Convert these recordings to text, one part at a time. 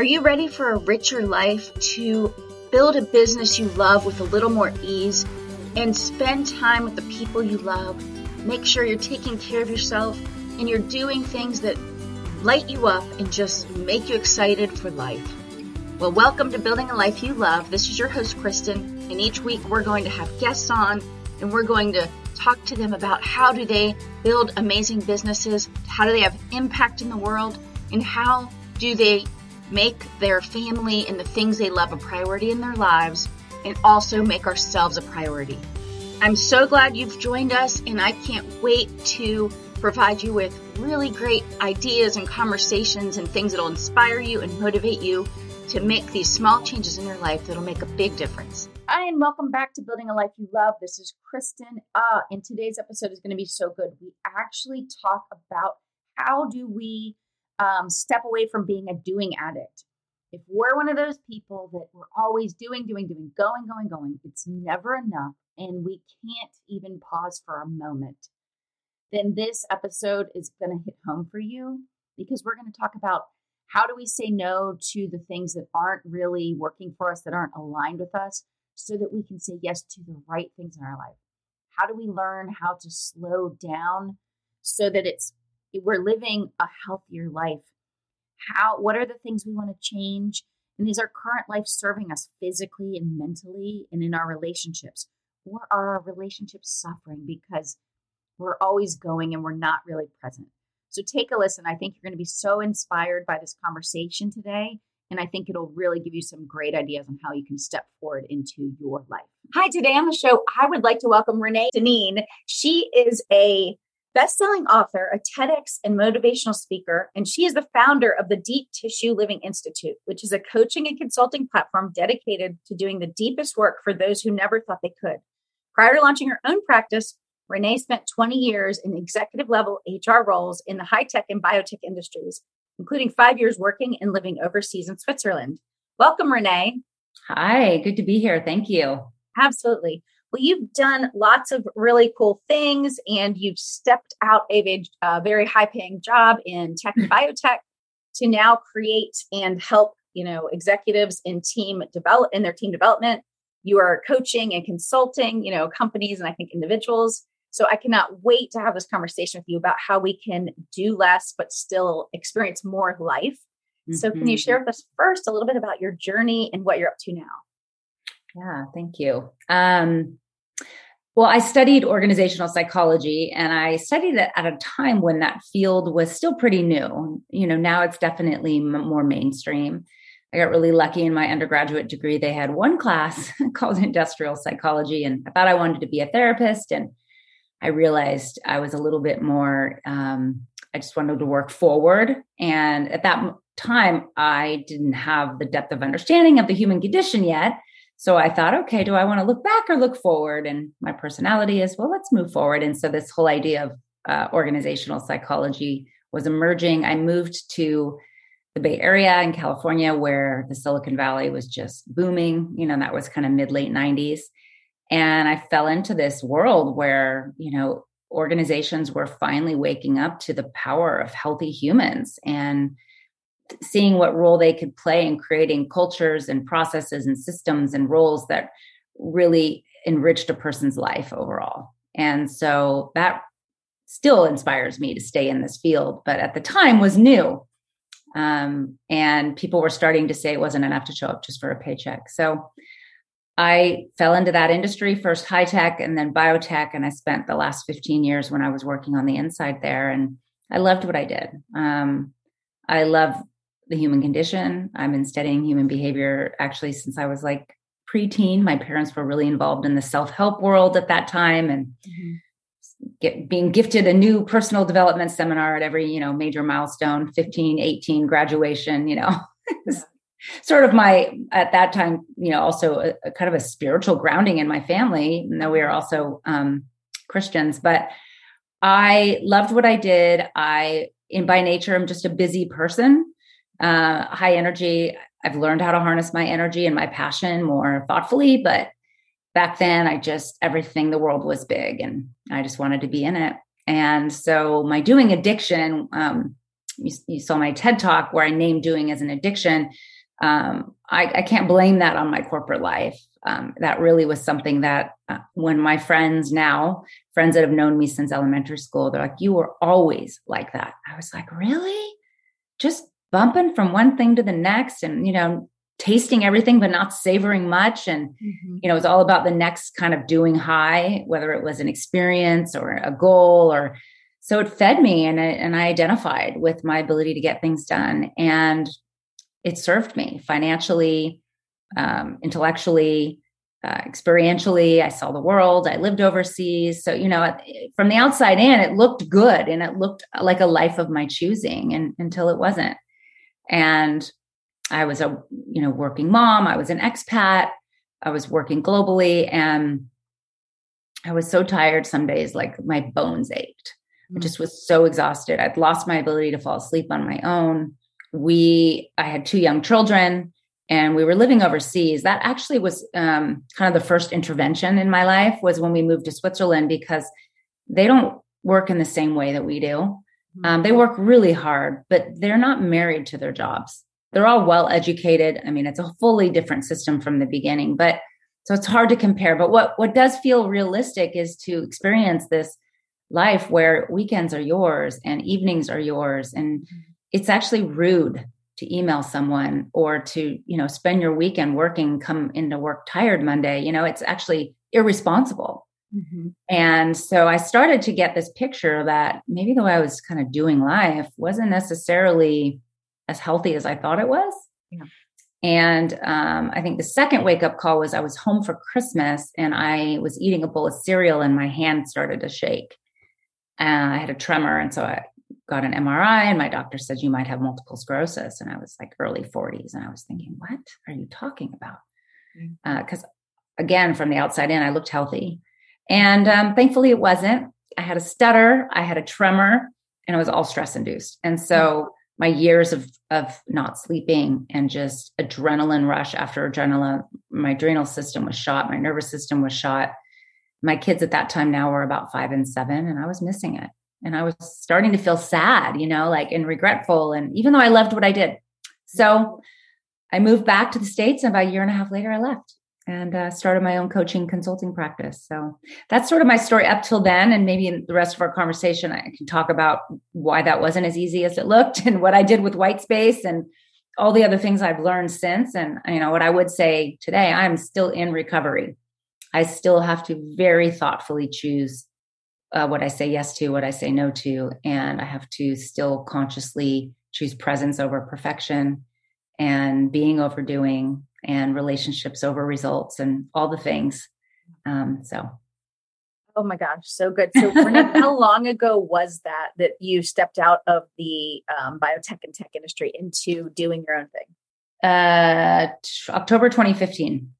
Are you ready for a richer life to build a business you love with a little more ease and spend time with the people you love? Make sure you're taking care of yourself and you're doing things that light you up and just make you excited for life. Well, welcome to Building a Life You Love. This is your host, Kristen, and each week we're going to have guests on and we're going to talk to them about how do they build amazing businesses, how do they have impact in the world, and how do they make their family and the things they love a priority in their lives and also make ourselves a priority. I'm so glad you've joined us and I can't wait to provide you with really great ideas and conversations and things that'll inspire you and motivate you to make these small changes in your life that'll make a big difference. Hi, and welcome back to Building a Life You Love. This is Kristen. Uh, and today's episode is going to be so good. We actually talk about how do we um, step away from being a doing addict. If we're one of those people that we're always doing, doing, doing, going, going, going, it's never enough, and we can't even pause for a moment, then this episode is going to hit home for you because we're going to talk about how do we say no to the things that aren't really working for us, that aren't aligned with us, so that we can say yes to the right things in our life? How do we learn how to slow down so that it's we're living a healthier life? How what are the things we want to change? And is our current life serving us physically and mentally and in our relationships? Or are our relationships suffering because we're always going and we're not really present? So take a listen. I think you're going to be so inspired by this conversation today. And I think it'll really give you some great ideas on how you can step forward into your life. Hi, today on the show, I would like to welcome Renee Deneen. She is a best-selling author, a TEDx and motivational speaker, and she is the founder of the Deep Tissue Living Institute, which is a coaching and consulting platform dedicated to doing the deepest work for those who never thought they could. Prior to launching her own practice, Renee spent 20 years in executive level HR roles in the high tech and biotech industries, including five years working and living overseas in Switzerland. Welcome, Renee. Hi, good to be here. Thank you. Absolutely. Well, you've done lots of really cool things and you've stepped out of a, a very high paying job in tech and biotech to now create and help, you know, executives in team develop in their team development. You are coaching and consulting, you know, companies and I think individuals. So I cannot wait to have this conversation with you about how we can do less but still experience more life. Mm-hmm. So can you mm-hmm. share with us first a little bit about your journey and what you're up to now? Yeah, thank you. Um, well, I studied organizational psychology and I studied it at a time when that field was still pretty new. You know, now it's definitely m- more mainstream. I got really lucky in my undergraduate degree. They had one class called industrial psychology, and I thought I wanted to be a therapist. And I realized I was a little bit more, um, I just wanted to work forward. And at that time, I didn't have the depth of understanding of the human condition yet. So I thought, okay, do I want to look back or look forward? And my personality is, well, let's move forward. And so this whole idea of uh, organizational psychology was emerging. I moved to the Bay Area in California, where the Silicon Valley was just booming. You know, that was kind of mid late 90s. And I fell into this world where, you know, organizations were finally waking up to the power of healthy humans and seeing what role they could play in creating cultures and processes and systems and roles that really enriched a person's life overall. And so that still inspires me to stay in this field, but at the time was new. Um, and people were starting to say it wasn't enough to show up just for a paycheck. So I fell into that industry first high tech and then biotech. And I spent the last 15 years when I was working on the inside there. And I loved what I did. Um, I love the human condition. I've been studying human behavior actually since I was like preteen. My parents were really involved in the self help world at that time and mm-hmm. get, being gifted a new personal development seminar at every, you know, major milestone 15, 18, graduation, you know. sort of my at that time you know also a, a, kind of a spiritual grounding in my family even though we are also um christians but i loved what i did i in by nature i'm just a busy person uh, high energy. I've learned how to harness my energy and my passion more thoughtfully, but back then I just everything the world was big and I just wanted to be in it. And so my doing addiction um, you, you, saw my TED talk where I named doing as an addiction. Um, I, I, can't blame that on my corporate life. Um, that really was something that uh, when my friends now, friends that have known me since elementary school, they're like, you were always like that. I was like, really? Just bumping from one thing to the next and, you know, tasting everything but not savoring much. And mm-hmm. you know it was all about the next kind of doing high whether it was an experience or a goal or so it fed me and I, and I identified with my ability to get things done. And it served me financially um, intellectually uh, experientially. I saw the world. I lived overseas. So you know from the outside in it looked good and it looked like a life of my choosing and until it wasn't and I was a you know working mom. I was an expat. I was working globally, and I was so tired some days, like my bones ached. Mm-hmm. I mm. just was so exhausted. I'd lost my ability to fall asleep on my own. We, I had two young children, and we were living overseas. That actually was um, kind of the first intervention in my life. Was when we moved to Switzerland because they don't work in the same way that we do. Um, they work really hard, but they're not married to their jobs. They're all well educated. I mean, it's a fully different system from the beginning, but so it's hard to compare. But what what does feel realistic is to experience this life where weekends are yours and evenings are yours. And it's actually rude to email someone or to you know spend your weekend working come into work tired monday. You know it's actually irresponsible mm-hmm. and so i started to get this picture that maybe the way i was kind of doing life wasn't necessarily as healthy as I thought it was. Yeah. And um, I think the second wake up call was I was home for Christmas and I was eating a bowl of cereal and my hand started to shake. And I had a tremor. And so I got an MRI and my doctor said, You might have multiple sclerosis. And I was like early 40s. And I was thinking, What are you talking about? Because mm. uh, again, from the outside in, I looked healthy. And um, thankfully, it wasn't. I had a stutter, I had a tremor, and it was all stress induced. And so my years of of not sleeping and just adrenaline rush after adrenaline my adrenal system was shot my nervous system was shot my kids at that time now were about five and seven and i was missing it and i was starting to feel sad you know like and regretful and even though i loved what i did so i moved back to the states and about a year and a half later i left and uh, started my own coaching consulting practice. So that's sort of my story up till then. And maybe in the rest of our conversation, I can talk about why that wasn't as easy as it looked and what I did with white space and all the other things I've learned since. And, you know, what I would say today, I'm still in recovery. I still have to very thoughtfully choose uh, what I say yes to, what I say no to. And I have to still consciously choose presence over perfection and being overdoing and relationships over results and all the things. Um, so. Oh my gosh, so good. So, how long ago was that that you stepped out of the um, biotech and tech industry into doing your own thing? Uh, t- October 2015.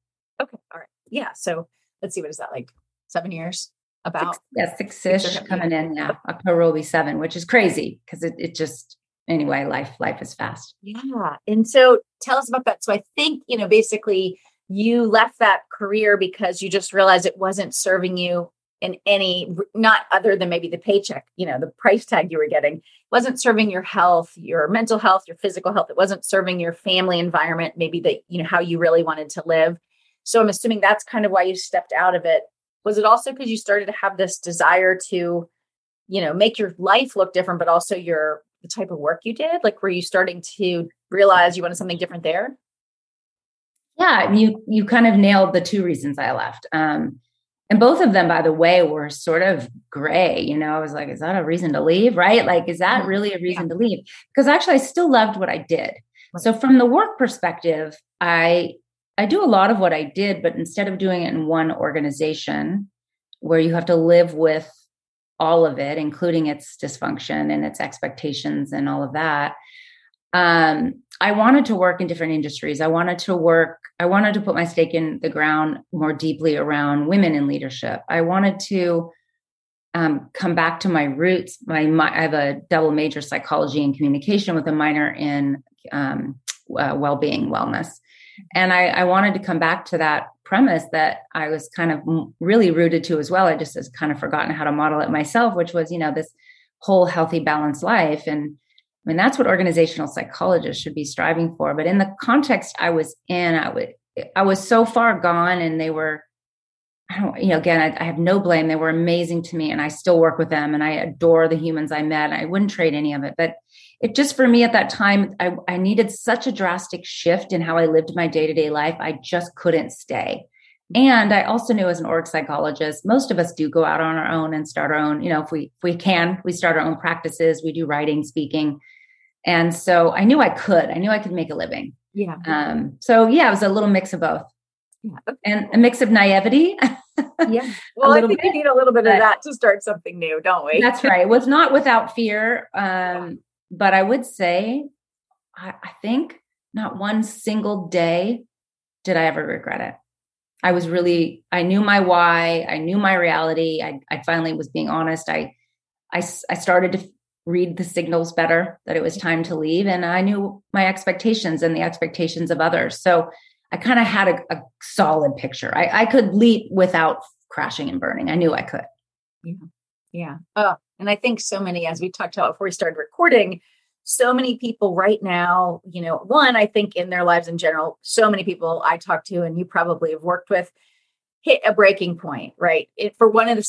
Okay, all right, yeah. So let's see, what is that like? Seven years, about? Six, yeah, six-ish coming in. Yeah, October will be seven, which is crazy because it it just anyway, life life is fast. Yeah. And so tell us about that. So I think, you know, basically you left that career because you just realized it wasn't serving you in any not other than maybe the paycheck, you know, the price tag you were getting wasn't serving your health, your mental health, your physical health. It wasn't serving your family environment, maybe that, you know, how you really wanted to live. So I'm assuming that's kind of why you stepped out of it. Was it also because you started to have this desire to, you know, make your life look different, but also your the type of work you did? Like, were you starting to realize you wanted something different there? Yeah, you you kind of nailed the two reasons I left. Um, and both of them, by the way, were sort of gray. You know, I was like, is that a reason to leave? Right? Like, is that mm-hmm. really a reason to leave? Because actually, I still loved what I did. So, from the work perspective, I I do a lot of what I did, but instead of doing it in one organization where you have to live with all of it, including its dysfunction and its expectations and all of that. Um, I wanted to work in different industries. I wanted to work, I wanted to put my stake in the ground more deeply around women in leadership. I wanted to um, come back to my roots. My, my, I have a double major psychology and communication with a minor in um, uh, well-being wellness, and I, I wanted to come back to that premise that I was kind of really rooted to as well. I just has kind of forgotten how to model it myself, which was, you know, this whole healthy, balanced life. And I mean, that's what organizational psychologists should be striving for. But in the context I was in, I would I was so far gone and they were I don't, you know, again, I, I, have no blame. They were amazing to me and I still work with them and I adore the humans I met. I wouldn't trade any of it. But it just for me at that time, I, I needed such a drastic shift in how I lived my day to day life. I just couldn't stay. And I also knew as an org psychologist, most of us do go out on our own and start our own, you know, if we if we can, we start our own practices, we do writing, speaking. And so I knew I could. I knew I could make a living. Yeah. Um, so yeah, it was a little mix of both. Yeah. And a mix of naivety. yeah. Well, I think bit, we need a little bit of that to start something new, don't we? That's right. It was not without fear. Um, but I would say, I, I think not one single day did I ever regret it. I was really, I knew my why. I knew my reality. I, I finally was being honest. I, I, I started to read the signals better that it was time to leave. And I knew my expectations and the expectations of others. So I kind of had a, a, solid picture. I, I could leap without crashing and burning. I knew I could. Yeah. Yeah. Oh, and I think so many, as we talked about before we started recording, so many people right now, you know, one, I think in their lives in general, so many people I talk to and you probably have worked with hit a breaking point, right? It, for one of the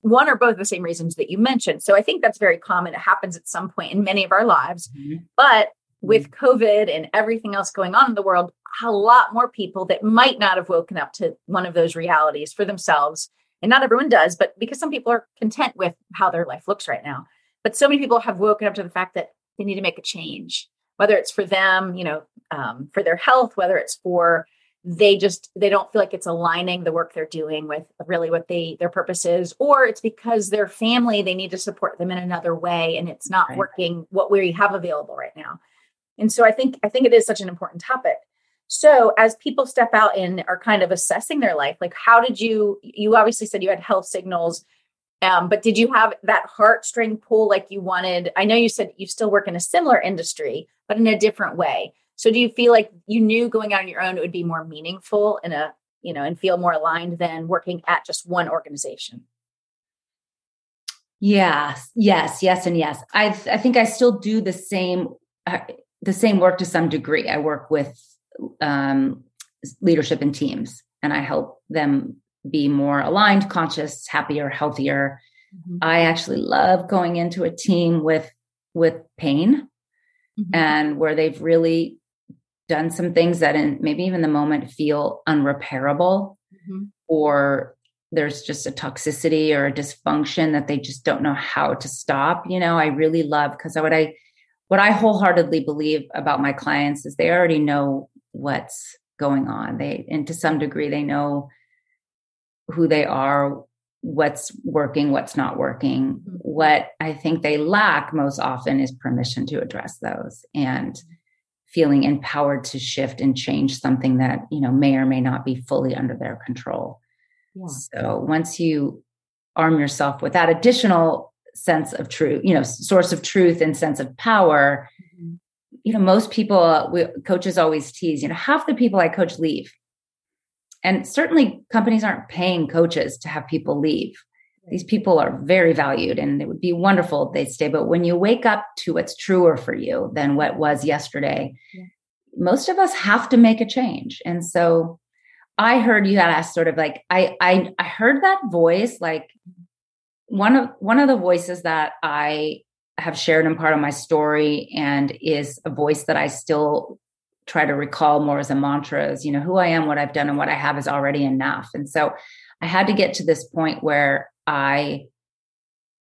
one or both of the same reasons that you mentioned. So I think that's very common. It happens at some point in many of our lives. Mm-hmm. But with mm-hmm. COVID and everything else going on in the world, a lot more people that might not have woken up to one of those realities for themselves. And not everyone does, but because some people are content with how their life looks right now. But so many people have woken up to the fact that they need to make a change, whether it's for them, you know, um, for their health, whether it's for they just they don't feel like it's aligning the work they're doing with really what they their purpose is or it's because their family they need to support them in another way and it's not right. working what we have available right now and so i think i think it is such an important topic so as people step out and are kind of assessing their life like how did you you obviously said you had health signals um, but did you have that heartstring pull like you wanted i know you said you still work in a similar industry but in a different way so do you feel like you knew going out on your own it would be more meaningful in a, you know, and feel more aligned than working at just one organization? Yes, yes, yes, and yes. I I think I still do the same uh, the same work to some degree. I work with um, leadership and teams, and I help them be more aligned, conscious, happier, healthier. Mm-hmm. I actually love going into a team with with pain mm-hmm. and where they've really done some things that in maybe even the moment feel unrepairable mm-hmm. or there's just a toxicity or a dysfunction that they just don't know how to stop you know i really love because what i what i wholeheartedly believe about my clients is they already know what's going on they and to some degree they know who they are what's working what's not working mm-hmm. what i think they lack most often is permission to address those and feeling empowered to shift and change something that you know may or may not be fully under their control yeah. so once you arm yourself with that additional sense of truth you know source of truth and sense of power. You know most people uh, we, coaches always tease you know half the people i coach leave. And certainly companies aren't paying coaches to have people leave. These people are very valued and it would be wonderful if they stay. But when you wake up to what's truer for you than what was yesterday yeah. most of us have to make a change. And so i heard you had asked sort of like I, I i heard that voice like mm-hmm. one of one of the voices that i have shared in part of my story and is a voice that i still try to recall more as a mantra is you know who i am what i've done and what i have is already enough and so i had to get to this point where I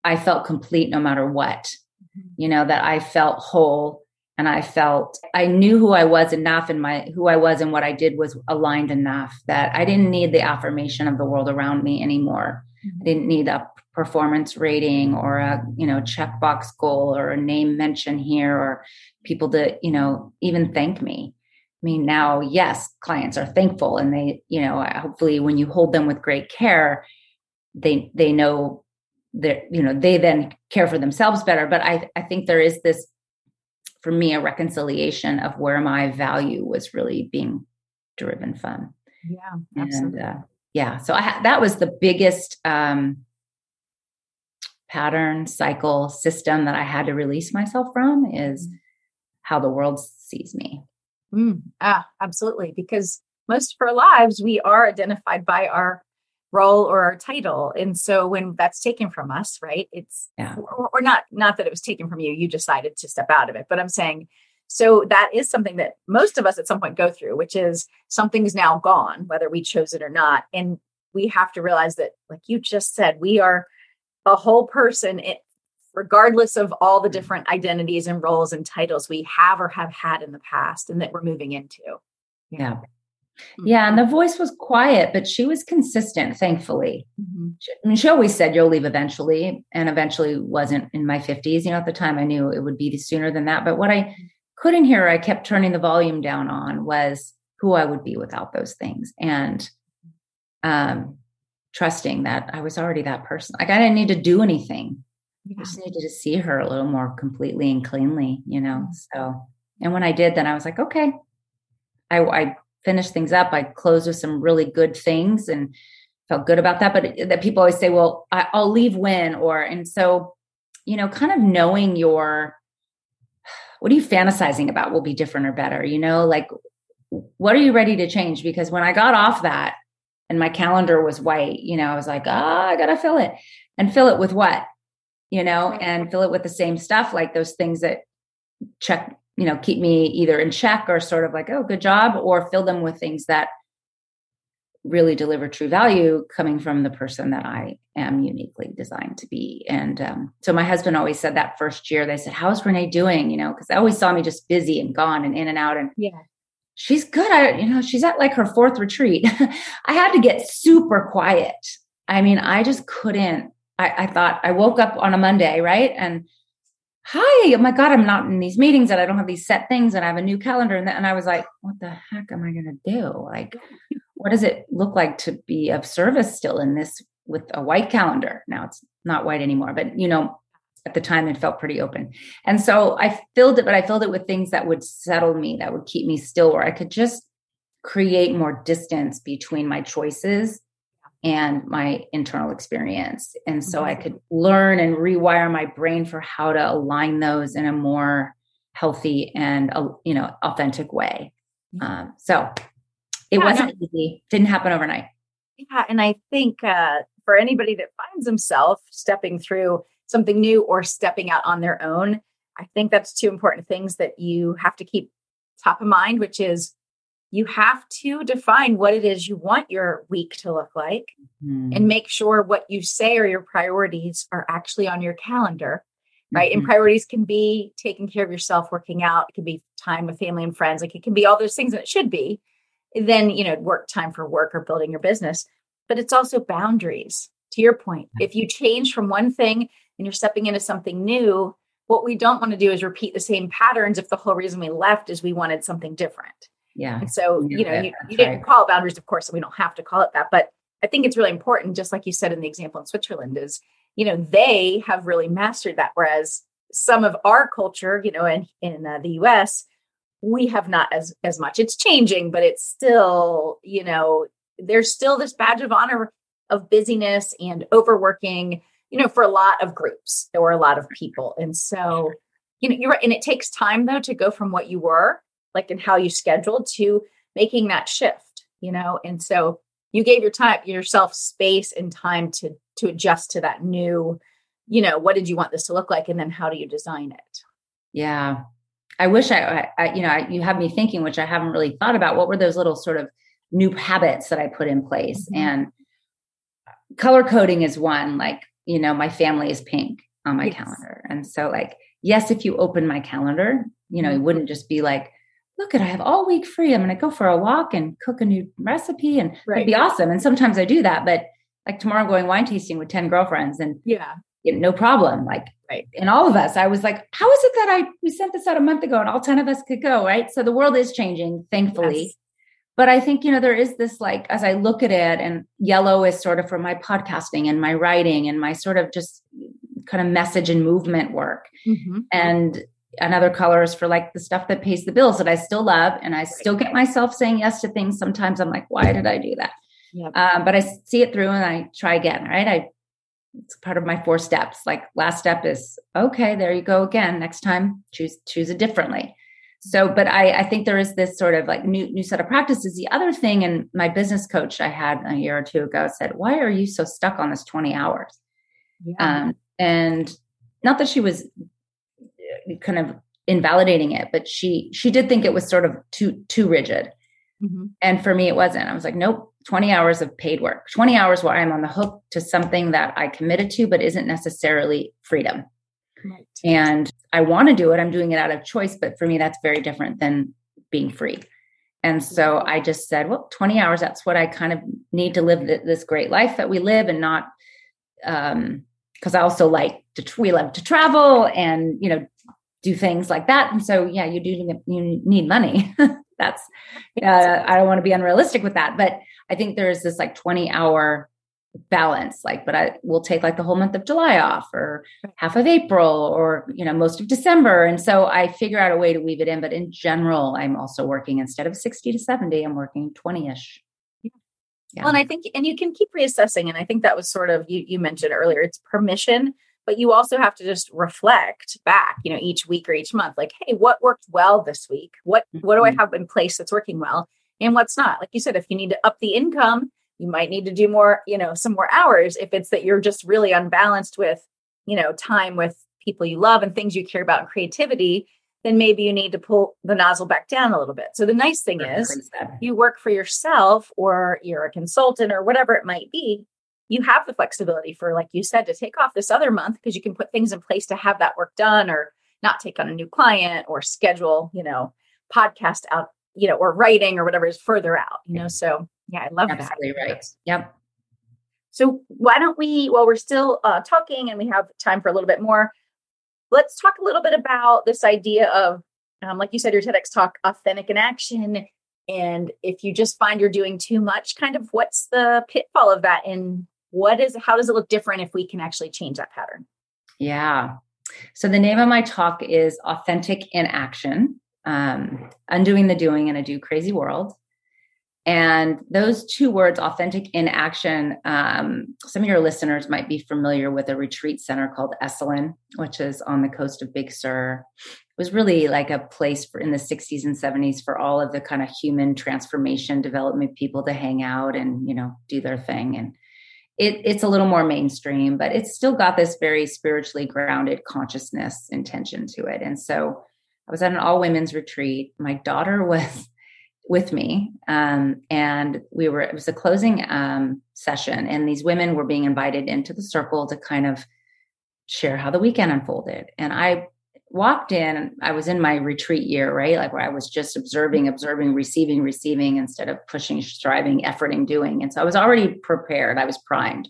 I felt complete no matter what. Mm-hmm. You know, that I felt whole and I felt I knew who I was enough and my who I was and what I did was aligned enough that I didn't need the affirmation of the world around me anymore. Mm-hmm. I didn't need a performance rating or a, you know, checkbox goal or a name mention here or people to, you know, even thank me. I mean, now, yes, clients are thankful and they, you know, hopefully when you hold them with great care, they they know that you know they then care for themselves better but i i think there is this for me a reconciliation of where my value was really being driven from yeah absolutely. and uh, yeah so i that was the biggest um pattern, cycle, system that I had to release myself from is mm. how the world sees me. Mm, ah, absolutely. Because most of our lives, we are identified by our role or our title. And so when that's taken from us, right, it's, yeah. or, or not, not that it was taken from you, you decided to step out of it, but I'm saying, so that is something that most of us at some point go through, which is something's now gone, whether we chose it or not. And we have to realize that, like you just said, we are a whole person, it, regardless of all the different identities and roles and titles we have or have had in the past and that we're moving into. Yeah. Mm-hmm. Yeah, and the voice was quiet, but she was consistent, thankfully. Mm-hmm. She, I mean, she always said, You'll leave eventually, and eventually wasn't in my 50s. You know, at the time I knew it would be sooner than that. But what I couldn't hear, I kept turning the volume down on was who I would be without those things. And um, trusting that I was already that person. Like I didn't need to do anything. Yeah. I just needed to see her a little more completely and cleanly, you know. Mm-hmm. So, and when I did, then I was like, okay. I, I finished things up. I closed with some really good things and felt good about that. But that people always say, well, I, I'll leave when, or, and so, you know, kind of knowing your, what are you fantasizing about will be different or better, you know, like, what are you ready to change? Because when I got off that and my calendar was white, you know, I was like, ah, oh, I got to fill it. And fill it with what, you know, and fill it with the same stuff, like those things that check you know keep me either in check or sort of like oh good job or fill them with things that really deliver true value coming from the person that i am uniquely designed to be. And um, so my husband always said that first year they said how's renee doing? You know because i always saw me just busy and gone and in and out and yeah she's good I, you know she's at like her fourth retreat i had to get super quiet i mean i just couldn't I, I thought i woke up on a monday right and hi, oh my God, I'm not in these meetings and I don't have these set things and I have a new calendar. And, and I was like, what the heck am I going to do? Like, what does it look like to be of service still in this with a white calendar? Now it's not white anymore, but you know, at the time it felt pretty open. And so I filled it, but I filled it with things that would settle me, that would keep me still, where I could just create more distance between my choices and my internal experience. And so I could learn and rewire my brain for how to align those in a more healthy and uh, you know authentic way. Um, so it yeah, wasn't no. easy. Didn't happen overnight. Yeah, and I think uh, for anybody that finds himself stepping through something new or stepping out on their own, I think that's two important things that you have to keep top of mind, which is you have to define what it is you want your week to look like mm-hmm. and make sure what you say or your priorities are actually on your calendar right mm-hmm. and priorities can be taking care of yourself working out it can be time with family and friends like it can be all those things that it should be then you know work time for work or building your business but it's also boundaries to your point if you change from one thing and you're stepping into something new what we don't want to do is repeat the same patterns if the whole reason we left is we wanted something different yeah. And so, you know, you, you didn't call it boundaries, of course, so we don't have to call it that. But I think it's really important, just like you said in the example in Switzerland, is, you know, they have really mastered that. Whereas some of our culture, you know, in, in uh, the US, we have not as as much. It's changing, but it's still, you know, there's still this badge of honor of busyness and overworking, you know, for a lot of groups or a lot of people. And so, you know, you're right. And it takes time though to go from what you were like in how you scheduled to making that shift, you know? And so you gave your time, yourself space and time to, to adjust to that new, you know, what did you want this to look like? And then how do you design it? Yeah. I wish I, I you know, I, you have me thinking, which I haven't really thought about. What were those little sort of new habits that I put in place? Mm-hmm. And color coding is one. Like, you know, my family is pink on my yes. calendar, and so like, yes, if you open my calendar, you know, it mm-hmm. wouldn't just be like look at I have all week free. I'm going to go for a walk and cook a new recipe and right. it'd be awesome. And sometimes I do that, but like tomorrow I'm going wine tasting with 10 girlfriends and yeah, no problem. Like right. and all of us, I was like, how is it that I, we sent this out a month ago and all 10 of us could go. Right. So the world is changing, thankfully. Yes. But I think, you know, there is this like, as I look at it and yellow is sort of for my podcasting and my writing and my sort of just kind of message and movement work. Mm-hmm. And another color is for like the stuff that pays the bills that I still love. And I still get myself saying yes to things. Sometimes I'm like, why did I do that? Yep. Um, but I see it through and I try again. Right. I it's part of my four steps. Like last step is okay, there you go again. Next time, choose choose it differently. So, but I, I think there is this sort of like new new set of practices. The other thing, and my business coach I had a year or two ago said, "Why are you so stuck on this twenty hours?" Yeah. Um, and not that she was uh, kind of invalidating it, but she she did think it was sort of too too rigid. Mm-hmm. And for me, it wasn't. I was like, nope, 20 hours of paid work, 20 hours where I'm on the hook to something that I committed to, but isn't necessarily freedom. Right. And I want to do it. I'm doing it out of choice. But for me, that's very different than being free. And so I just said, well, 20 hours, that's what I kind of need to live this great life that we live and not, um, because I also like to, we love to travel and, you know, do things like that. And so, yeah, you do, you need money. that's, uh, I don't want to be unrealistic with that. But I think there's this like 20 hour balance like but i will take like the whole month of july off or half of april or you know most of december and so i figure out a way to weave it in but in general i'm also working instead of 60 to 70 i'm working 20ish yeah. yeah. well and i think and you can keep reassessing and i think that was sort of you you mentioned earlier it's permission but you also have to just reflect back you know each week or each month like hey what worked well this week what what do i mm-hmm. have in place that's working well and what's not. Like you said, if you need to up the income, you might need to do more, you know, some more hours. If it's that you're just really unbalanced with, you know, time with people you love and things you care about and creativity, then maybe you need to pull the nozzle back down a little bit. So the nice thing is you work for yourself or you're a consultant or whatever it might be. You have the flexibility for, like you said, to take off this other month because you can put things in place to have that work done or not take on a new client or schedule, you know, podcast out you know, or writing or whatever is further out, you know. So yeah, I love Absolutely that. right. Yep. So why don't we, while we're still uh, talking and we have time for a little bit more, let's talk a little bit about this idea of, um, like you said, your TEDx talk, authentic in action. And if you just find you're doing too much, kind of what's the pitfall of that? And what is, how does it look different if we can actually change that pattern? Yeah. So the name of my talk is Authentic in Action um, Undoing the Doing in a Do Crazy World. And those two words, authentic in action, um, some of your listeners might be familiar with a retreat center called Esalen, which is on the coast of Big Sur. It was really like a place for in the 60s and 70s for all of the kind of human transformation development people to hang out and, you know, do their thing. And it, it's a little more mainstream, but it's still got this very spiritually grounded consciousness intention to it. And so I was at an all women's retreat. My daughter was with me, um, and we were. It was a closing um, session, and these women were being invited into the circle to kind of share how the weekend unfolded. And I walked in. I was in my retreat year, right, like where I was just observing, observing, receiving, receiving instead of pushing, striving, efforting, doing. And so I was already prepared. I was primed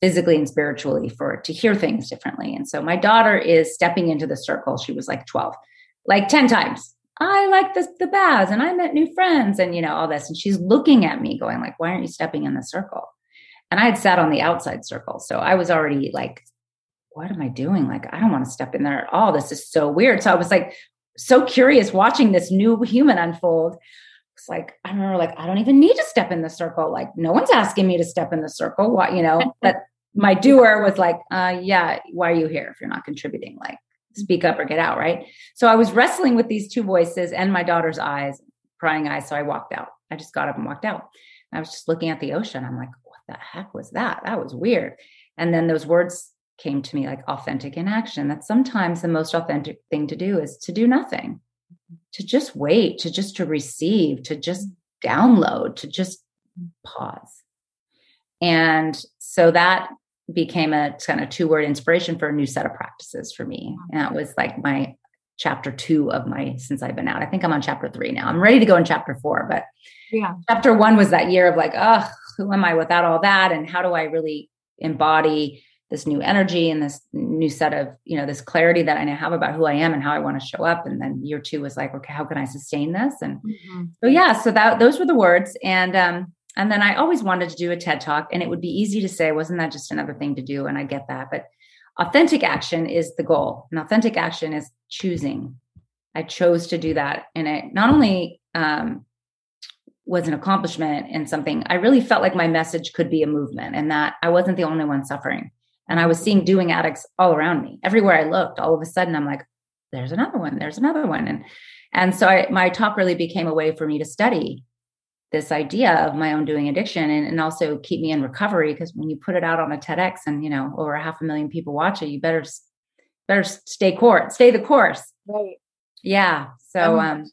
physically and spiritually for to hear things differently. And so my daughter is stepping into the circle. She was like 12 like 10 times. I like the, the baths and I met new friends and, you know, all this. And she's looking at me going like, why aren't you stepping in the circle? And I had sat on the outside circle. So I was already like, what am I doing? Like, I don't want to step in there at all. This is so weird. So I was like, so curious watching this new human unfold. It's like, I remember like, I don't even need to step in the circle. Like no one's asking me to step in the circle. What, you know, but my doer was like, uh, yeah, why are you here if you're not contributing? Like, speak up or get out, right? So I was wrestling with these two voices and my daughter's eyes, crying eyes. So I walked out. I just got up and walked out. I was just looking at the ocean. I'm like, what the heck was that? That was weird. And then those words came to me like authentic in action. That sometimes the most authentic thing to do is to do nothing, to just wait, to just to receive, to just download, to just pause. And so that became a kind of two word inspiration for a new set of practices for me. And that was like my chapter two of my since I've been out. I think I'm on chapter three now. I'm ready to go in chapter four, but yeah, chapter one was that year of like, oh, who am I without all that? And how do I really embody this new energy and this new set of, you know, this clarity that I now have about who I am and how I want to show up. And then year two was like, okay, how can I sustain this? And mm-hmm. so yeah, so that those were the words. And um, and then I always wanted to do a TED talk, and it would be easy to say, wasn't that just another thing to do? And I get that. But authentic action is the goal. And authentic action is choosing. I chose to do that. And it not only um, was an accomplishment and something, I really felt like my message could be a movement and that I wasn't the only one suffering. And I was seeing doing addicts all around me. Everywhere I looked, all of a sudden I'm like, there's another one, there's another one. And and so I, my talk really became a way for me to study this idea of my own doing addiction and, and also keep me in recovery. Because when you put it out on a TEDx and you know over a half a million people watch it, you better better stay course, stay the course. Right. Yeah. So um,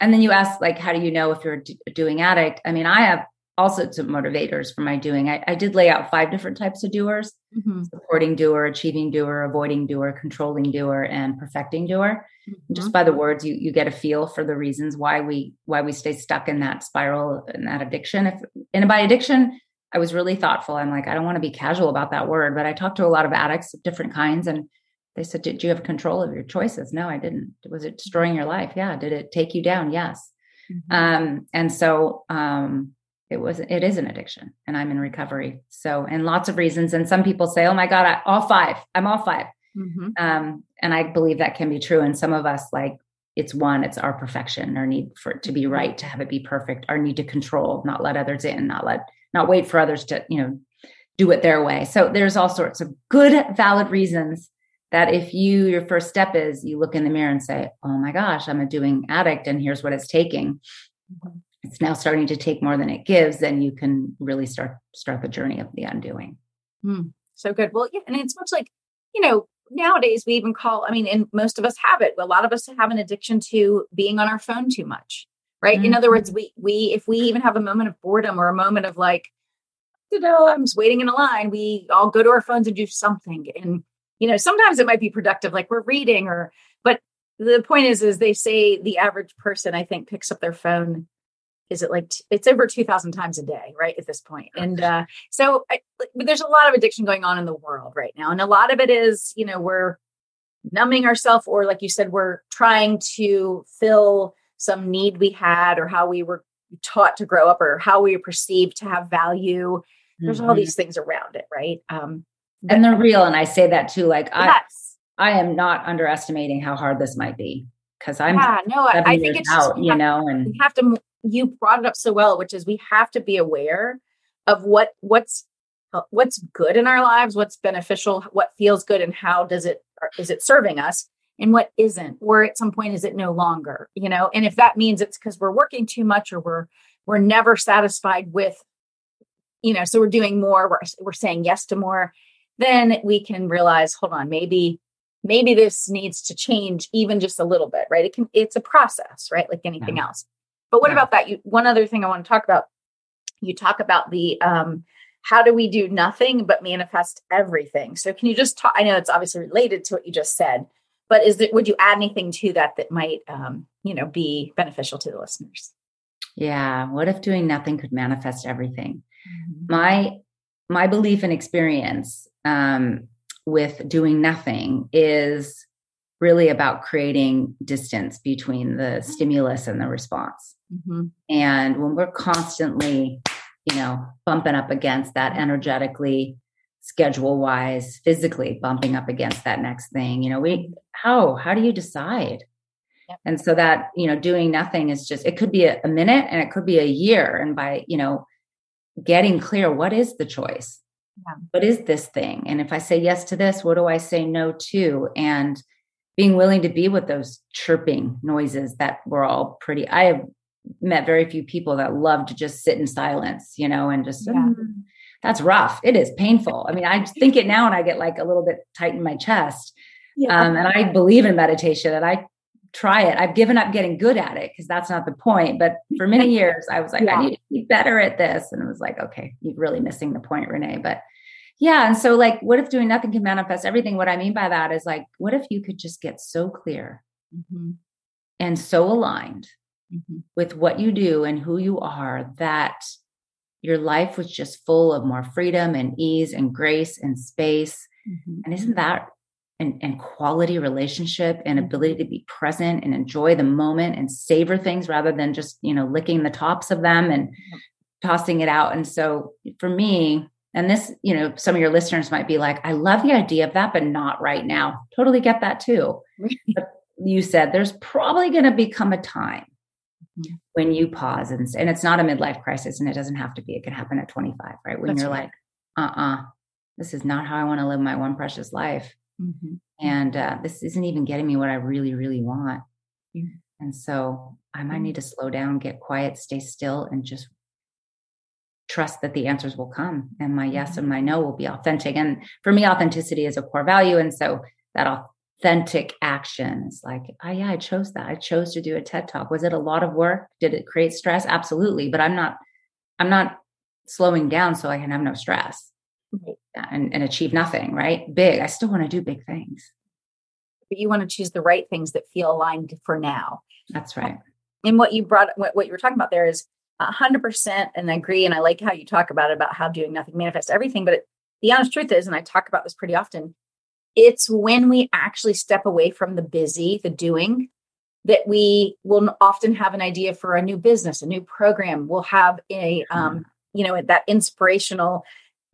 and then you ask like, how do you know if you're a doing addict? I mean, I have all sorts of motivators for my doing. I, I did lay out five different types of doers: mm-hmm. supporting doer, achieving doer, avoiding doer, controlling doer, and perfecting doer. Mm-hmm. Just by the words, you you get a feel for the reasons why we why we stay stuck in that spiral and that addiction. If and by addiction, I was really thoughtful. I'm like, I don't want to be casual about that word, but I talked to a lot of addicts of different kinds, and they said, Did you have control of your choices? No, I didn't. Was it destroying your life? Yeah. Did it take you down? Yes. Mm-hmm. Um, and so um, it was it is an addiction and i'm in recovery. So and lots of reasons. And some people say oh my god I, all five i'm all 5 mm-hmm. um, and i believe that can be true. And some of us like it's one it's our perfection our need for it to be right to have it be perfect our need to control not let others in not let not wait for others to you know do it their way. So there's all sorts of good valid reasons that if you your first step is you look in the mirror and say oh my gosh i'm a doing addict and here's what it's taking. Mm-hmm it's now starting to take more than it gives, then you can really start start the journey of the undoing. Mm, so good. Well, yeah, and it's much like you know nowadays we even call. I mean, and most of us have it. A lot of us have an addiction to being on our phone too much, right? Mm-hmm. In other words, we we if we even have a moment of boredom or a moment of like, you know, I'm just waiting in a line, we all go to our phones and do something, and you know, sometimes it might be productive, like we're reading or, but the point is, is they say the average person, I think, picks up their phone is it like it's over 2000 times a day right at this point. And uh, so I, but there's a lot of addiction going on in the world right now. And a lot of it is you know we're numbing ourselves or like you said we're trying to fill some need we had or how we were taught to grow up or how we were perceived to have value. There's mm-hmm. all these things around it right? Um and they're real and i say that too like yes. i i am not underestimating how hard this might be because i'm yeah no i think it's out, just, you know and we have to you brought it up so well, which is we have to be aware of what what's uh, what's good in our lives, what's beneficial, what feels good, and how does it is it serving us, and what isn't, or at some point is it no longer, you know? And if that means it's because we're working too much or we're we're never satisfied with, you know, so we're doing more, we're we're saying yes to more, then we can realize, hold on, maybe maybe this needs to change even just a little bit, right? It can it's a process, right? Like anything yeah. else. But what yeah. about that? You one other thing I want to talk about. You talk about the um, how do we do nothing but manifest everything? So can you just talk? I know it's obviously related to what you just said, but is it would you add anything to that that might um, you know be beneficial to the listeners? Yeah. What if doing nothing could manifest everything? Mm-hmm. My my belief and experience um, with doing nothing is really about creating distance between the stimulus and the response. Mm-hmm. And when we're constantly, you know, bumping up against that energetically, schedule wise, physically bumping up against that next thing, you know, we, how, how do you decide? Yep. And so that, you know, doing nothing is just, it could be a, a minute and it could be a year. And by, you know, getting clear, what is the choice? Yeah. What is this thing? And if I say yes to this, what do I say no to? And being willing to be with those chirping noises that we're all pretty, I have met very few people that love to just sit in silence, you know, and just, yeah. that's rough. It is painful. I mean, I think it now and I get like a little bit tight in my chest. Yeah. Um, and I believe in meditation and I try it. I've given up getting good at it because that's not the point. But for many years, I was like, yeah. I need to be better at this. And it was like, okay, you're really missing the point, Renee. But yeah. And so, like, what if doing nothing can manifest everything? What I mean by that is like, what if you could just get so clear mm-hmm. and so aligned mm-hmm. with what you do and who you are that your life was just full of more freedom and ease and grace and space. Mm-hmm. And isn't that and, and, quality relationship and mm-hmm. ability to be present and enjoy the moment and savor things rather than just, you know, licking the tops of them and tossing it out. And so for me, and this, you know, some of your listeners might be like, I love the idea of that, but not right now. Totally get that too. but you said there's probably going to become a time mm-hmm. when you pause and, and it's not a midlife crisis and it doesn't have to be it can happen at 25 right when That's you're right. like uh-uh this is not how I want to live my one precious life. Mm-hmm. And uh, this isn't even getting me what I really, really want. Mm-hmm. And so I might need to slow down, get quiet, stay still, and just trust that the answers will come and my yes and my no will be authentic. And for me, authenticity is a core value. And so that authentic action is like, oh, yeah, I chose that. I chose to do a TED talk. Was it a lot of work? Did it create stress? Absolutely. But I'm not, I'm not slowing down so I can have no stress and, and achieve nothing, right? Big. I still want to do big things. But you want to choose the right things that feel aligned for now. That's right. And what you brought, what, what you were talking about there is 100% and I agree. And I like how you talk about it, about how doing nothing manifests everything. But it, the honest truth is, and I talk about this pretty often, it's when we actually step away from the busy, the doing, that we will often have an idea for a new business, a new program. We'll have a, um, you know, that inspirational,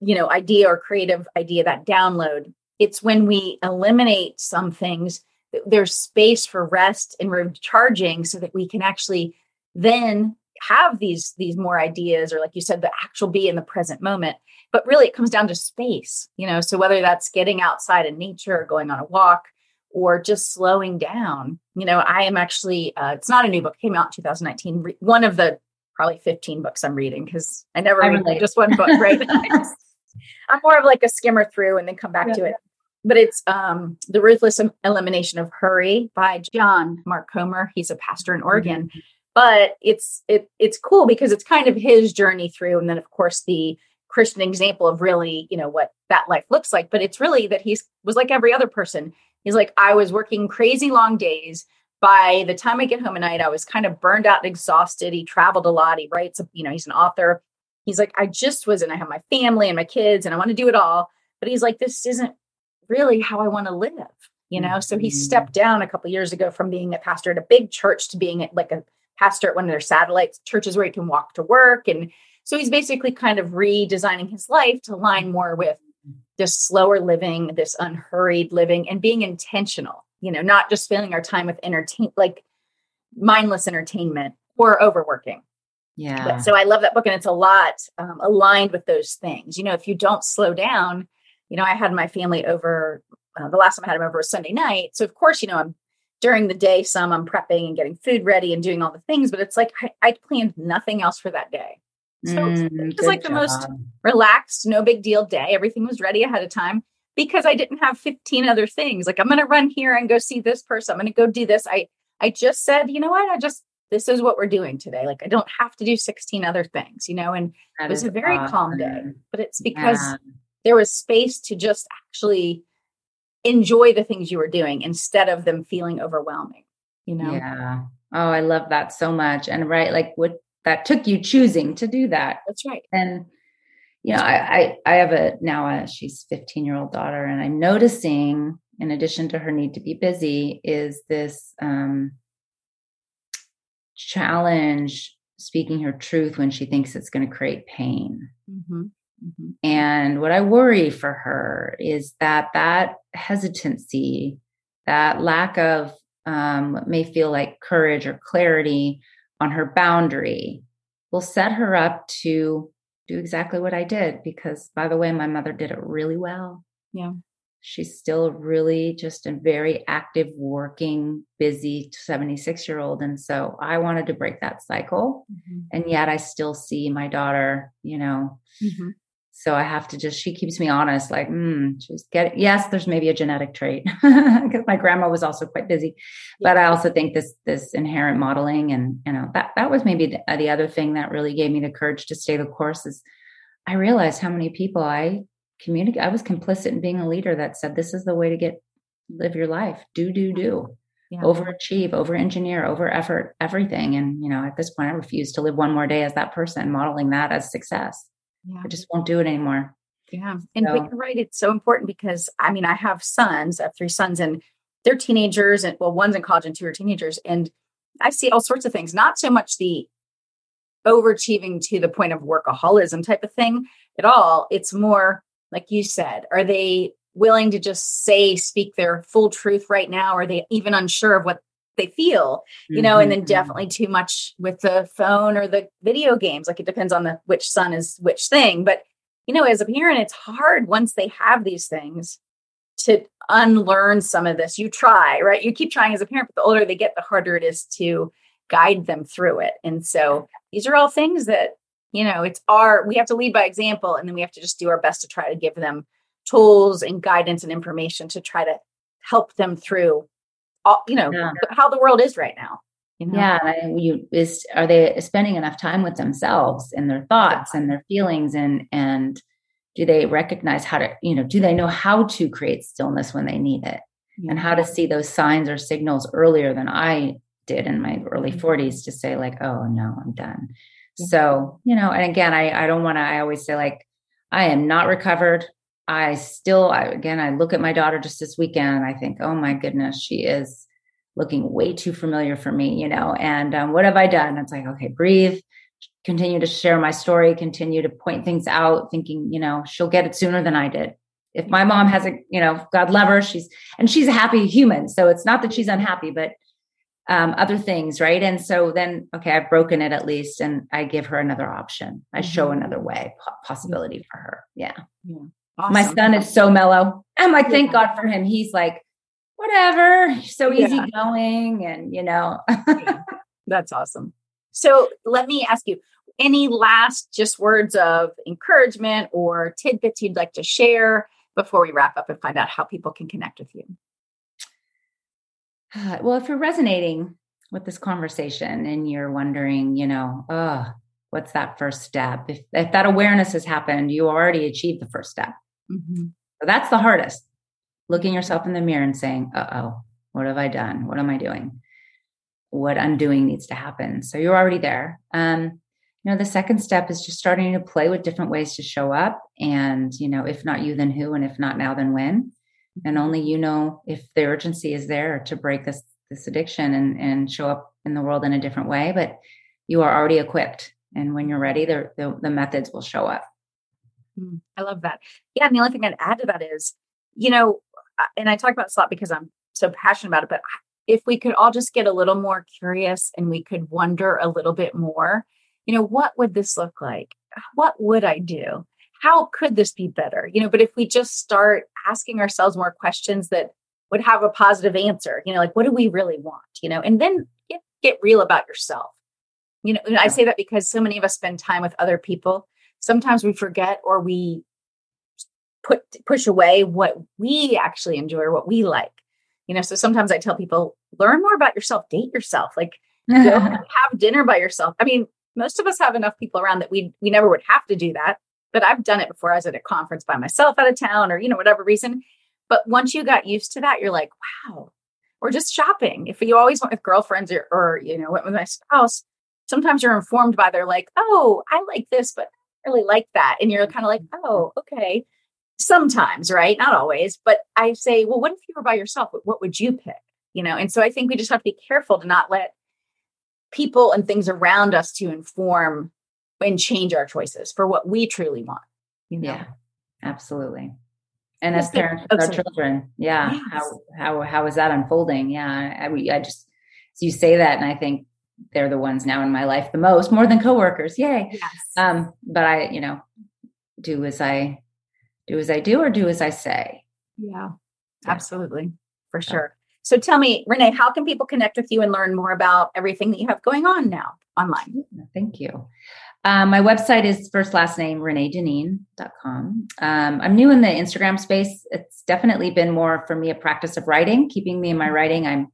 you know, idea or creative idea, that download. It's when we eliminate some things, there's space for rest and recharging so that we can actually then have these these more ideas or like you said the actual be in the present moment but really it comes down to space you know? So whether that's getting outside in nature or going on a walk or just slowing down you know i am actually uh, it's not a new book came out in 2019 Re- one of the probably 15 books i'm reading because i never I read just one book right? I'm more of like a skimmer through and then come back yeah. to it. But it's um, the ruthless elimination of hurry by john. Mark comer. He's a pastor in oregon. mm-hmm but it's it it's cool because it's kind of his journey through and then of course the christian example of really you know what that life looks like. But it's really that he's was like every other person. He's like i was working crazy long days. By the time i get home at night i was kind of burned out and exhausted. He traveled a lot. He writes you know he's an author. He's like i just was and i have my family and my kids and i want to do it all. But he's like this isn't really how i want to live you know? Mm-hmm. so he mm-hmm. stepped down a couple years ago from being a pastor at a big church to being like a pastor at one of their satellite churches where he can walk to work. And so he's basically kind of redesigning his life to align more with this slower living, this unhurried living, and being intentional, you know, not just filling our time with entertain like mindless entertainment or overworking. Yeah. But, so I love that book, and it's a lot um, aligned with those things. You know, if you don't slow down, you know, I had my family over. Uh, the last time I had them over was Sunday night, so of course, you know, I'm during the day, some I'm prepping and getting food ready and doing all the things, but it's like I, I planned nothing else for that day. So mm, it was like job. the most relaxed, no big deal day. Everything was ready ahead of time because I didn't have 15 other things. Like I'm going to run here and go see this person. I'm going to go do this. I I just said, you know what? I just this is what we're doing today. Like I don't have to do 16 other things, you know, and that it was a very awesome. calm day. But it's because yeah. there was space to just actually enjoy the things you were doing instead of them feeling overwhelming you know? Yeah. Oh i love that so much. And right like what that took you choosing to do that. That's right. And you know I, I i have a now a she's 15 year old daughter and i'm noticing in addition to her need to be busy is this um challenge speaking her truth when she thinks it's going to create pain. Mm-hmm. Mm-hmm. And what I worry for her is that that hesitancy, that lack of um, what may feel like courage or clarity on her boundary will set her up to do exactly what I did. Because, by the way, my mother did it really well. Yeah. She's still really just a very active, working, busy 76 year old. And so I wanted to break that cycle. Mm-hmm. And yet I still see my daughter, you know, mm-hmm so I have to just, she keeps me honest, like, mm, she's getting, yes, there's maybe a genetic trait because my grandma was also quite busy. Yeah. But I also think this, this inherent modeling and, you know, that, that was maybe the, the other thing that really gave me the courage to stay the course is I realized how many people I communicate, I was complicit in being a leader that said, this is the way to get, live your life. Do, do, do. Yeah. overachieve over engineer over effort everything and you know at this point i refuse to live one more day as that person modeling that as success yeah. I just won't do it anymore. Yeah. And so. you're right. It's so important because I mean, I have sons, I have three sons, and they're teenagers, and well, one's in college and two are teenagers. And I see all sorts of things, not so much the overachieving to the point of workaholism type of thing at all. It's more like you said, are they willing to just say, speak their full truth right now? Are they even unsure of what they feel you know mm-hmm. and then mm-hmm. definitely too much with the phone or the video games like it depends on the which son is which thing but you know, as a parent, it's hard once they have these things to unlearn some of this. You try, right? You keep trying as a parent, but the older they get, the harder it is to guide them through it. And so these are all things that, you know, it's our, we have to lead by example, and then we have to just do our best to try to give them tools and guidance and information to try to help them through all, you know, yeah. how the world is right now. You know? Yeah, you is are they spending enough time with themselves and their thoughts yeah. and their feelings and and do they recognize how to you know do they know how to create stillness when they need it yeah. and how to see those signs or signals earlier than I did in my early 40s mm-hmm. to say like oh no I'm done. So, you know, and again I I don't want to I always say like I am not recovered. I still I, again I look at my daughter just this weekend and I think, "Oh my goodness, she is looking way too familiar for me, you know, and um, what have I done? It's like, okay, breathe, continue to share my story, continue to point things out, thinking, you know, she'll get it sooner than I did. If my mom has a, you know, God love her, she's, and she's a happy human. So it's not that she's unhappy, but um, other things, right? And so then, okay, I've broken it at least, and I give her another option. I mm-hmm. show another way, possibility for her. Yeah. yeah. Awesome. My son is so mellow. I'm like, thank God for him. He's like, whatever, so easygoing, yeah. and you know. That's awesome. So let me ask you any last just words of encouragement or tidbits you'd like to share before we wrap up and find out how people can connect with you? well, if you're resonating with this conversation and you're wondering, you know, oh, what's that first step? If, if that awareness has happened, you already achieved the first step. Mm-hmm. So that's the hardest looking yourself in the mirror and saying, uh oh, what have I done? What am I doing? What undoing needs to happen. So you're already there. Um, you know, the second step is just starting to play with different ways to show up. And, you know, if not you, then who? And if not now, then when? And only you know if the urgency is there to break this this addiction and, and show up in the world in a different way. But you are already equipped. And when you're ready, the, the, the methods will show up. Hmm, I love that. Yeah. And the only thing I'd add to that is, you know, and I talk about this a lot because I'm so passionate about it, but if we could all just get a little more curious and we could wonder a little bit more, you know, what would this look like? What would I do? How could this be better? You know, but if we just start asking ourselves more questions that would have a positive answer, you know, like what do we really want? You know, and then get, get real about yourself. You know, I say that because so many of us spend time with other people. Sometimes we forget or we put push away what we actually enjoy or what we like you know? So sometimes i tell people learn more about yourself date yourself like have dinner by yourself. I mean most of us have enough people around that we we never would have to do that but i've done it before. I was at a conference by myself out of town or you know whatever reason. But once you got used to that you're like wow. Or just shopping. If you always went with girlfriends or, or you know went with my spouse sometimes you're informed by they're like oh i like this but really like that and you're kind of like mm-hmm. oh okay sometimes, right? Not always, but I say, well, what if you were by yourself? What would you pick? You know, and so I think we just have to be careful to not let people and things around us to inform and change our choices for what we truly want. You know? Yeah, absolutely. And as parents of our children, yeah, yes. how how how is that unfolding? Yeah, I, I just you say that, and I think they're the ones now in my life the most, more than coworkers. Yay! Yes. Um, but I, you know, do as I do as I do or do as I say. Yeah, yeah. absolutely. For sure. So tell me, Renee, how can people connect with you and learn more about everything that you have going on now online? Thank you. Um, my website is first last name reneedeneen.com. Um, I'm new in the Instagram space. It's definitely been more for me a practice of writing, keeping me in my writing. I'm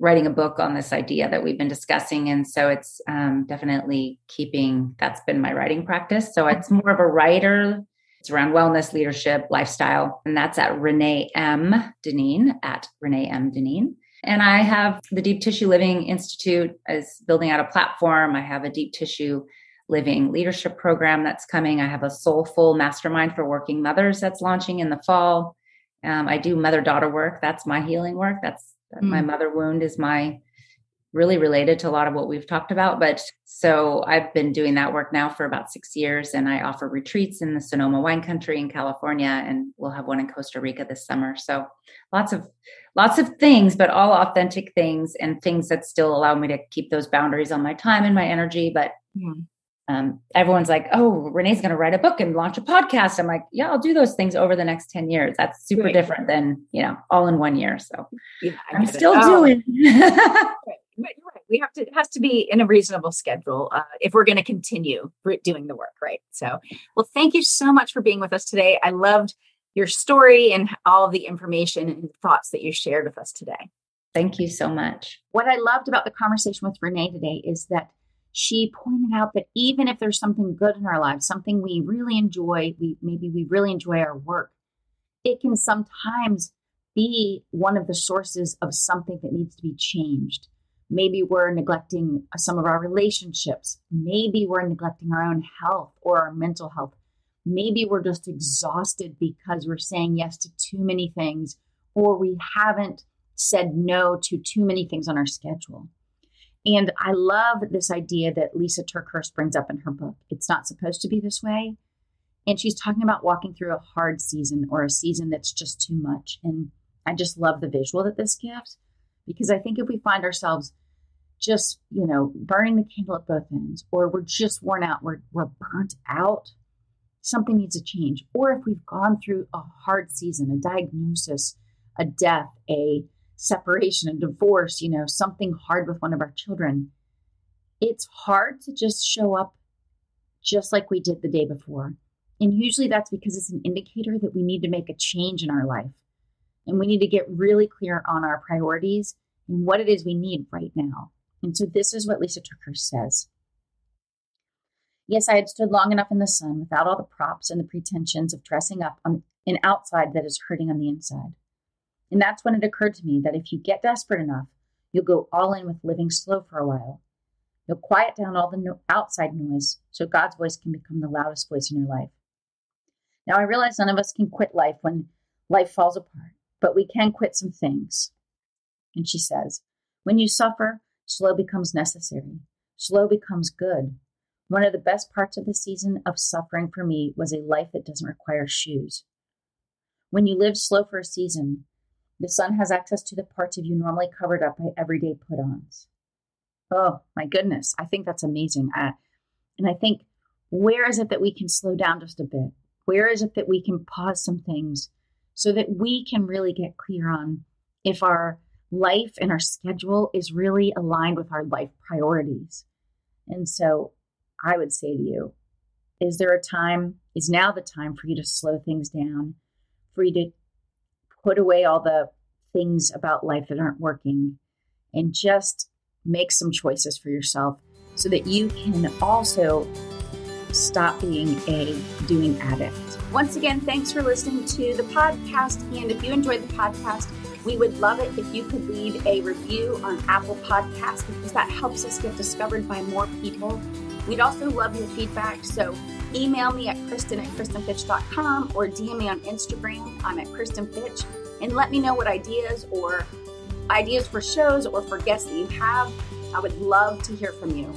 writing a book on this idea that we've been discussing. And so it's um, definitely keeping that's been my writing practice. So it's more of a writer it's around wellness, leadership, lifestyle. And that's at Renee M. Deneen, at Renee M. Deneen. And I have the Deep Tissue Living Institute is building out a platform. I have a deep tissue living leadership program that's coming. I have a soulful mastermind for working mothers that's launching in the fall. Um, I do mother daughter work. That's my healing work. That's mm. my mother wound is my really related to a lot of what we've talked about. But so I've been doing that work now for about six years, and I offer retreats in the Sonoma wine country in California, and we'll have one in Costa Rica this summer. So lots of lots of things, but all authentic things and things that still allow me to keep those boundaries on my time and my energy, but um, everyone's like, oh, Renee's going to write a book and launch a podcast. I'm like, yeah, I'll do those things over the next 10 years. That's super right. different than, you know, all in one year. So yeah, I'm still oh. doing. But you're right. We have to, it has to be in a reasonable schedule uh, if we're going to continue doing the work. Right. So, well, thank you so much for being with us today. I loved your story and all of the information and thoughts that you shared with us today. Thank you so much. What I loved about the conversation with Renee today is that she pointed out that even if there's something good in our lives, something we really enjoy, we maybe we really enjoy our work, it can sometimes be one of the sources of something that needs to be changed. Maybe we're neglecting some of our relationships. Maybe we're neglecting our own health or our mental health. Maybe we're just exhausted because we're saying yes to too many things or we haven't said no to too many things on our schedule. And I love this idea that Lysa TerKeurst brings up in her book. It's not supposed to be this way. And she's talking about walking through a hard season or a season that's just too much. And I just love the visual that this gives because I think if we find ourselves just, you know, burning the candle at both ends, or we're just worn out, we're, we're burnt out, something needs to change. Or if we've gone through a hard season, a diagnosis, a death, a separation, a divorce, you know, something hard with one of our children, it's hard to just show up just like we did the day before. And usually that's because it's an indicator that we need to make a change in our life. And we need to get really clear on our priorities and what it is we need right now. And so this is what Lysa TerKeurst says. Yes, I had stood long enough in the sun without all the props and the pretensions of dressing up on an outside that is hurting on the inside. And that's when it occurred to me that if you get desperate enough, you'll go all in with living slow for a while. You'll quiet down all the no- outside noise so God's voice can become the loudest voice in your life. Now, I realize none of us can quit life when life falls apart, but we can quit some things. And she says, When you suffer, slow becomes necessary. Slow becomes good. One of the best parts of the season of suffering for me was a life that doesn't require shoes. When you live slow for a season, the sun has access to the parts of you normally covered up by everyday put ons. Oh my goodness. I think that's amazing. Uh, and I think, where is it that we can slow down just a bit? Where is it that we can pause some things so that we can really get clear on if our life and our schedule is really aligned with our life priorities? And so I would say to you, is there a time, is now the time for you to slow things down, for you to put away all the things about life that aren't working and just make some choices for yourself so that you can also stop being a doing addict. Once again, thanks for listening to the podcast. And if you enjoyed the podcast, we would love it if you could leave a review on Apple Podcasts because that helps us get discovered by more people. We'd also love your feedback. So email me at Kristen at KristenFitch.com or DM me on Instagram. I'm at kristenfitch. And let me know what ideas or ideas for shows or for guests that you have. I would love to hear from you.